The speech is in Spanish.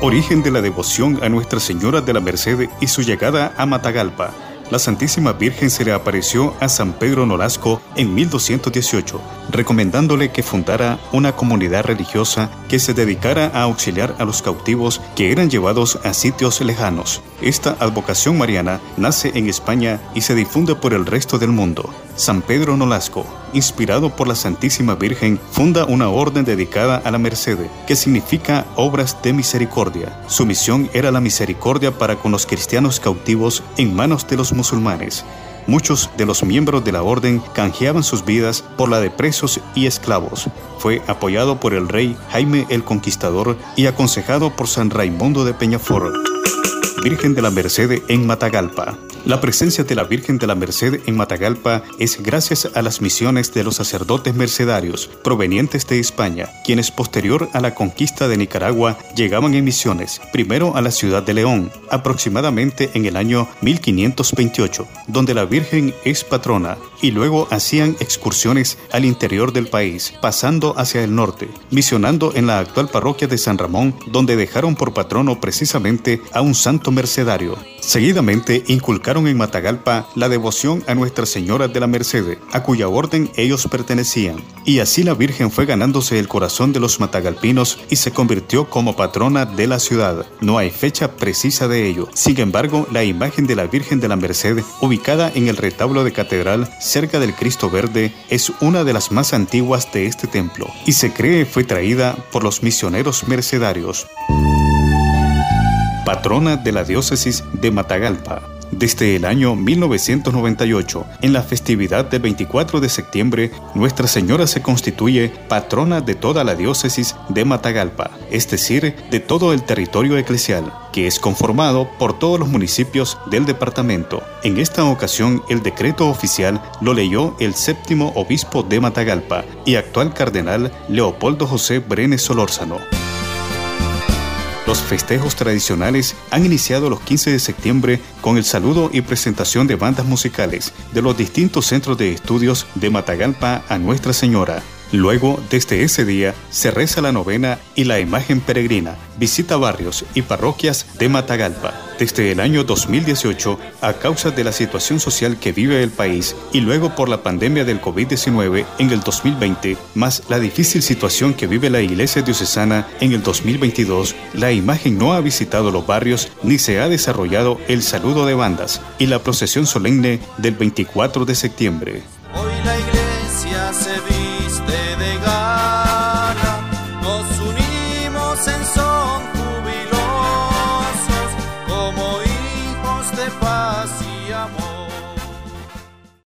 Origen de la devoción a Nuestra Señora de la Merced y su llegada a Matagalpa la Santísima Virgen se le apareció a San Pedro Nolasco en 1218, recomendándole que fundara una comunidad religiosa que se dedicara a auxiliar a los cautivos que eran llevados a sitios lejanos. Esta advocación mariana nace en España y se difunde por el resto del mundo. San Pedro Nolasco, inspirado por la Santísima Virgen, funda una orden dedicada a la Merced, que significa obras de misericordia. Su misión era la misericordia para con los cristianos cautivos en manos de los musulmanes. Muchos de los miembros de la orden canjeaban sus vidas por la de presos y esclavos. Fue apoyado por el rey Jaime el Conquistador y aconsejado por San Raimundo de Peñafort. Virgen de la Merced en Matagalpa. La presencia de la Virgen de la Merced en Matagalpa es gracias a las misiones de los sacerdotes mercedarios provenientes de España, quienes posterior a la conquista de Nicaragua llegaban en misiones, primero a la ciudad de León, aproximadamente en el año 1528, donde la Virgen es patrona, y luego hacían excursiones al interior del país, pasando hacia el norte, misionando en la actual parroquia de San Ramón, donde dejaron por patrono precisamente a un santo mercedario. Seguidamente inculcaron en Matagalpa la devoción a Nuestra Señora de la Merced, a cuya orden ellos pertenecían, y así la Virgen fue ganándose el corazón de los matagalpinos y se convirtió como patrona de la ciudad. No hay fecha precisa de ello. Sin embargo, la imagen de la Virgen de la Merced, ubicada en el retablo de catedral cerca del Cristo Verde, es una de las más antiguas de este templo y se cree fue traída por los misioneros mercedarios patrona de la diócesis de Matagalpa. Desde el año 1998, en la festividad del 24 de septiembre, Nuestra Señora se constituye patrona de toda la diócesis de Matagalpa, es decir, de todo el territorio eclesial, que es conformado por todos los municipios del departamento. En esta ocasión, el decreto oficial lo leyó el séptimo obispo de Matagalpa y actual cardenal Leopoldo José Brenes Solórzano. Los festejos tradicionales han iniciado los 15 de septiembre con el saludo y presentación de bandas musicales de los distintos centros de estudios de Matagalpa a Nuestra Señora. Luego, desde ese día, se reza la novena y la imagen peregrina, visita barrios y parroquias de Matagalpa. Desde el año 2018, a causa de la situación social que vive el país y luego por la pandemia del COVID-19 en el 2020, más la difícil situación que vive la iglesia diocesana en el 2022, la imagen no ha visitado los barrios ni se ha desarrollado el saludo de bandas y la procesión solemne del 24 de septiembre. Hoy la iglesia se viste they they got